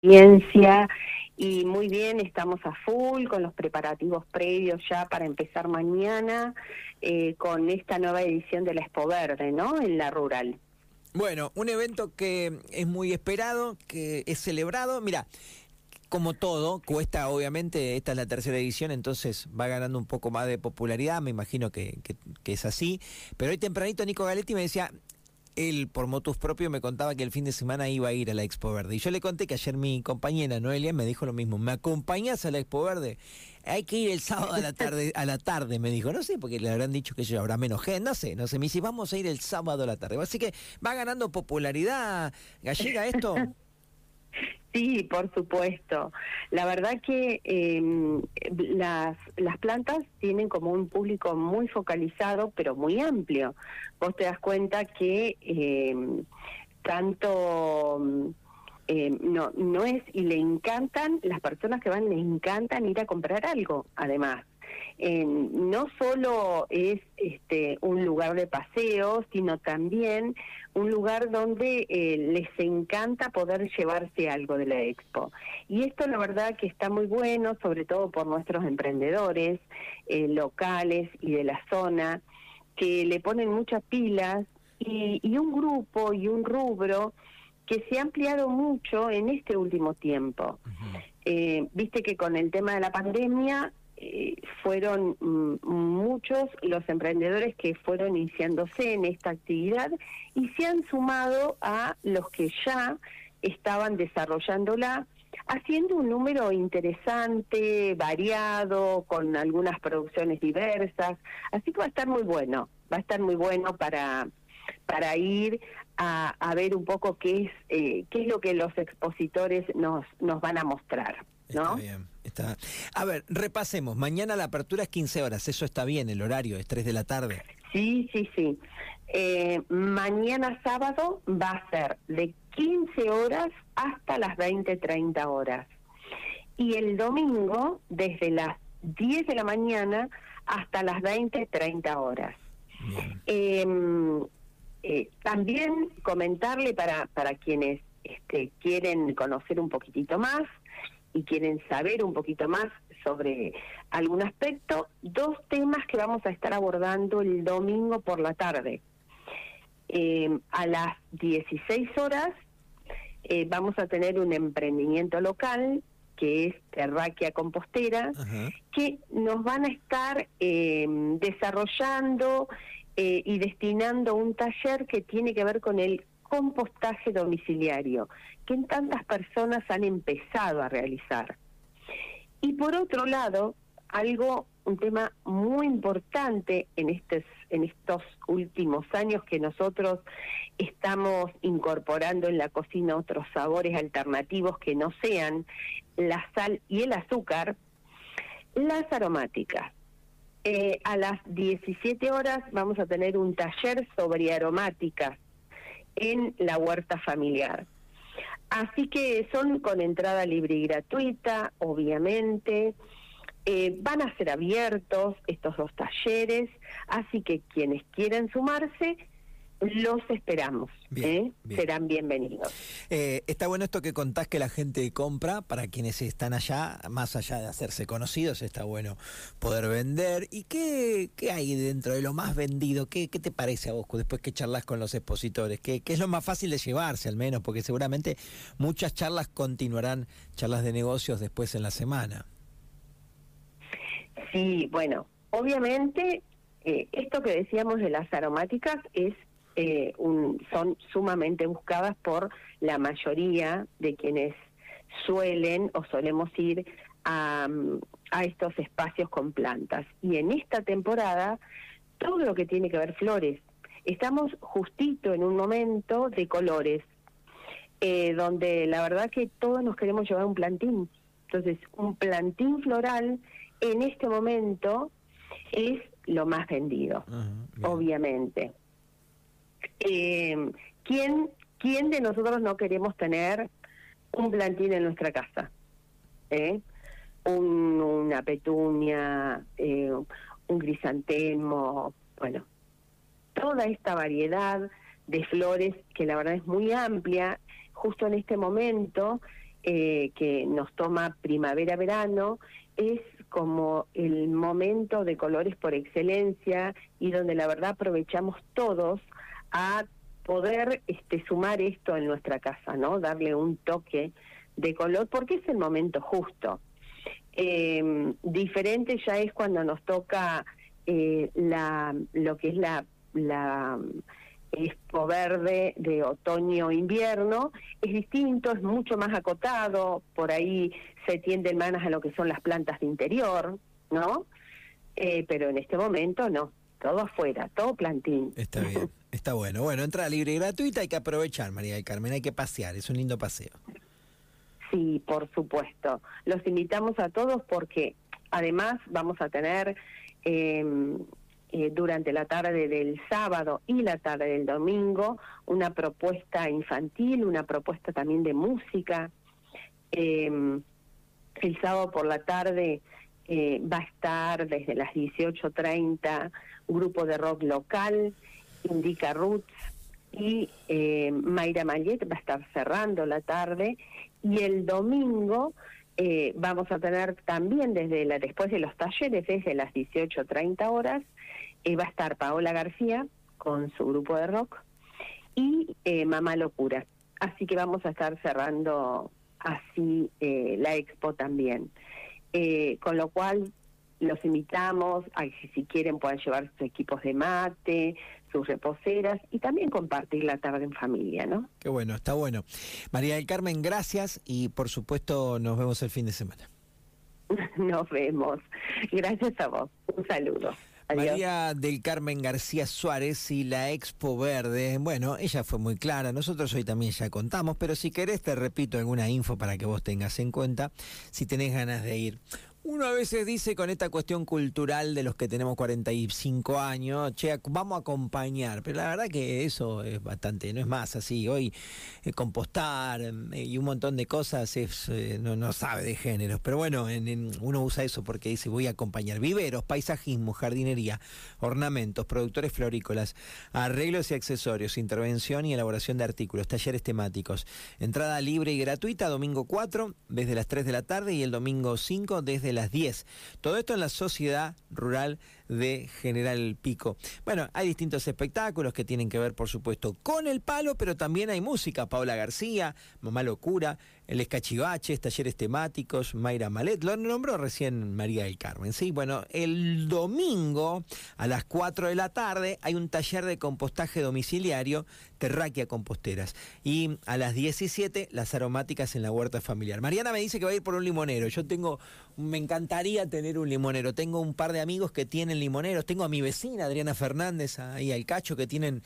experiencia y muy bien, estamos a full con los preparativos previos ya para empezar mañana eh, con esta nueva edición de la Expo Verde, ¿no? En la rural. Bueno, un evento que es muy esperado, que es celebrado. Mira, como todo, cuesta obviamente, esta es la tercera edición, entonces va ganando un poco más de popularidad, me imagino que, que es así. Pero hoy tempranito Nico Galetti me decía, él por motus propio me contaba que el fin de semana iba a ir a la Expo Verde. Y yo le conté que ayer mi compañera Noelia me dijo lo mismo. ¿Me acompañas a la Expo Verde? Hay que ir el sábado a la tarde, a la tarde, me dijo. No sé, porque le habrán dicho que ya habrá menos gente. No sé, no sé. Me dice, vamos a ir el sábado a la tarde. Así que va ganando popularidad gallega esto. Sí, por supuesto. La verdad que em, las, las plantas tienen como un público muy focalizado, pero muy amplio. Vos te das cuenta que em, tanto... Em, no, no es, y le encantan, las personas que van le encantan ir a comprar algo, además no solo es este, un lugar de paseo, sino también un lugar donde eh, les encanta poder llevarse algo de la expo. Y esto la verdad que está muy bueno, sobre todo por nuestros emprendedores eh, locales y de la zona, que le ponen muchas pilas y, un grupo y un rubro que se ha ampliado mucho en este último tiempo. Eh, viste que con el tema de la pandemia eh, fueron mm, muchos los emprendedores que fueron iniciándose en esta actividad y se han sumado a los que ya estaban desarrollándola, haciendo un número interesante, variado, con algunas producciones diversas. Así que va a estar muy bueno, va a estar muy bueno para, para ir a, ver un poco qué es, eh, qué es lo que los expositores nos, nos van a mostrar. ¿no? bien. A ver, repasemos. Mañana la apertura es 15 horas. Eso está bien, el horario es 3 de la tarde. Sí, sí, sí. Eh, mañana sábado va a ser de 15 horas hasta las 20, 30 horas. Y el domingo desde las 10 de la mañana hasta las 20, 30 horas. Em, eh, también comentarle para, para quienes este, quieren conocer un poquitito más, y quieren saber un poquito más sobre algún aspecto, dos temas que vamos a estar abordando el domingo por la tarde. Eh, a las 16 horas eh, vamos a tener un emprendimiento local que es Terraquia Compostera, que nos van a estar eh, desarrollando y destinando un taller que tiene que ver con el compostaje domiciliario, que en tantas personas han empezado a realizar. Y por otro lado, algo, un tema muy importante en estos, en estos últimos años que nosotros estamos incorporando en la cocina otros sabores alternativos que no sean la sal y el azúcar, las aromáticas. Eh, a las 17 horas vamos a tener un taller sobre aromáticas en la huerta familiar. Así que son con entrada libre y gratuita, obviamente. Eh, van a ser abiertos estos dos talleres, así que quienes quieran sumarse, los esperamos, ¿eh? serán bienvenidos. Eh, está bueno esto que contás que la gente compra para quienes están allá, más allá de hacerse conocidos, está bueno poder vender. ¿Y qué, qué hay dentro de lo más vendido? ¿Qué, ¿Qué, te parece a vos después que charlas con los expositores? ¿Qué, ¿Qué es lo más fácil de llevarse al menos? Porque seguramente muchas charlas continuarán, charlas de negocios después en la semana. Sí, bueno, obviamente eh, esto que decíamos de las aromáticas es eh, son sumamente buscadas por la mayoría de quienes suelen o solemos ir a, a estos espacios con plantas. Y en esta temporada, todo lo que tiene que ver flores. Estamos justito en un momento de colores, eh, donde la verdad que todos nos queremos llevar un plantín. Entonces, un plantín floral en este momento es lo más vendido, obviamente. Eh, ¿quién, ¿Quién de nosotros no queremos tener un plantín en nuestra casa? ¿Eh? una petunia, eh, un crisantemo, bueno, toda esta variedad de flores que la verdad es muy amplia justo en este momento eh, que nos toma primavera-verano, es como el momento de colores por excelencia y donde la verdad aprovechamos todos a poder este, sumar esto en nuestra casa, ¿no? Darle un toque de color porque es el momento justo. Eh, diferente ya es cuando nos toca eh, la, lo que es la, la expo verde de otoño-invierno, es distinto, es mucho más acotado, por ahí se tienden manos a lo que son las plantas de interior, ¿no? Eh, pero en este momento no, todo afuera, todo plantín. Está bien, está bueno. Bueno, entrada libre y gratuita, hay que aprovechar, María del Carmen, hay que pasear, es un lindo paseo. Sí, por supuesto. Los invitamos a todos porque además vamos a tener eh, eh, durante la tarde del sábado y la tarde del domingo una propuesta infantil, una propuesta también de música. Eh, el sábado por la tarde eh, va a estar desde las 18.30 grupo de rock local, Indica Roots y eh, Mayra Mayet va a estar cerrando la tarde. Y el domingo eh, vamos a tener también desde la después de los talleres desde las 18.30 horas eh, va a estar Paola García con su grupo de rock y eh, Mamá Locura. Así que vamos a estar cerrando así la expo también. Con lo cual los invitamos a que si quieren puedan llevar sus equipos de mate, sus reposeras y también compartir la tarde en familia, ¿no? Qué bueno, está bueno. María del Carmen, gracias y por supuesto nos vemos el fin de semana. Nos vemos. Gracias a vos. Un saludo. María del Carmen García Suárez y la Expo Verde. Bueno, ella fue muy clara, nosotros hoy también ya contamos, pero si querés te repito alguna info para que vos tengas en cuenta si tenés ganas de ir. Uno a veces dice con esta cuestión cultural de los que tenemos 45 años, che, vamos a acompañar, pero la verdad que eso es bastante, no es más así. Hoy eh, compostar eh, y un montón de cosas es, eh, no, no, sabe de géneros, pero bueno, en, uno usa eso porque dice voy a acompañar viveros, paisajismo, jardinería, ornamentos, productores florícolas, arreglos y accesorios, intervención y elaboración de artículos, talleres temáticos. Entrada libre y gratuita, domingo 4 desde las 3 de la tarde y el domingo 5 desde las 10. Todo esto en la sociedad rural de General Pico. Bueno, hay distintos espectáculos que tienen que ver, por supuesto, con el palo, pero también hay música. Paula García, Mamá Locura, el Escachivaches, talleres temáticos, Mayra Malet, lo nombró recién María del Carmen. Sí, bueno, el domingo a las 4 de la tarde hay un taller de compostaje domiciliario, Terraquia Composteras. Y a las 17, las aromáticas en la huerta familiar. Mariana me dice que va a ir por un limonero. Yo tengo, me encantaría tener un limonero. Tengo un par de amigos que tienen limoneros. Tengo a mi vecina, Adriana Fernández, ahí al cacho, que tienen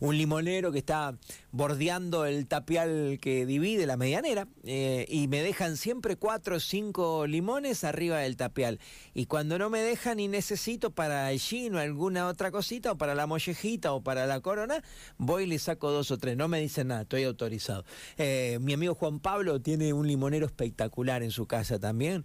un limonero que está bordeando el tapial que divide la medianera. Eh, y me dejan siempre cuatro o cinco limones arriba del tapial. Y cuando no me dejan y necesito para el gin o alguna otra cosita, o para la mollejita o para la corona, voy y le saco dos o tres. No me dicen nada, estoy autorizado. Eh, mi amigo Juan Pablo tiene un limonero espectacular en su casa también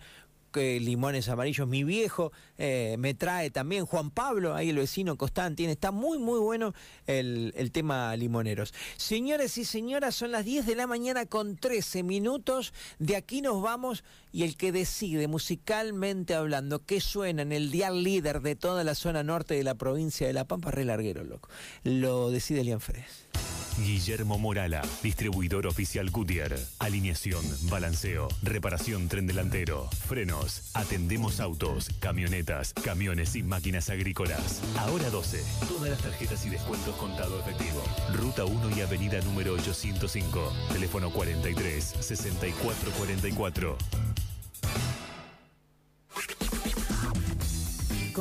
que limones amarillos. Mi viejo eh, me trae también, Juan Pablo, ahí el vecino Constantín. Está muy, muy bueno el, el, tema limoneros. Señores y señoras, son las 10 de la mañana con 13 minutos. De aquí nos vamos y el que decide musicalmente hablando qué suena en el dial líder de toda la zona norte de la provincia de La Pampa, re larguero, loco. Lo decide Elian Fres. Guillermo Morala, distribuidor oficial Goodyear. Alineación, balanceo, reparación tren delantero, frenos. Atendemos autos, camionetas, camiones y máquinas agrícolas. Ahora 12. Todas las tarjetas y descuentos contado efectivo. Ruta 1 y avenida número 805. Teléfono 43 64 44.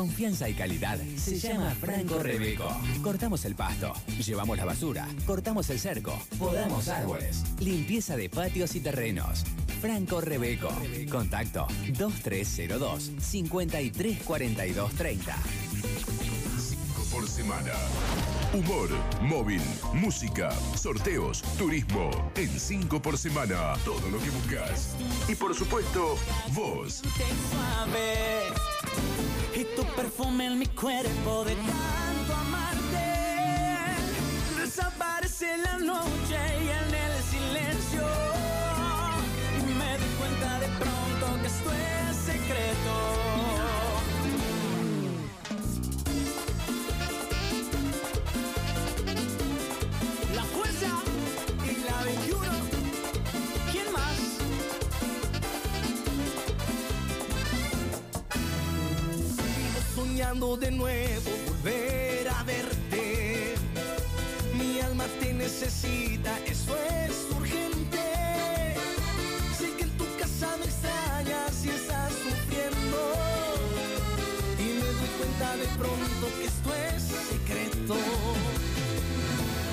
Confianza y calidad se llama Franco Rebeco. Cortamos el pasto, llevamos la basura, cortamos el cerco, podamos árboles, limpieza de patios y terrenos. Franco Rebeco. Contacto 2302 534230. 5 por semana. Humor, móvil, música, sorteos, turismo. En 5 por semana. Todo lo que buscas. Y por supuesto, vos. Tu perfume en mi cuerpo de tanto amarte. Desaparece la noche y en el silencio. Y Me di cuenta de pronto que esto es secreto. Nuevo volver a verte. Mi alma te necesita, eso es urgente. Sé que en tu casa me extrañas y estás sufriendo. Y me doy cuenta de pronto que esto es secreto.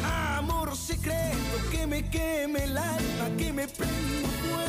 Amor secreto que me queme el alma, que me prenda fuego.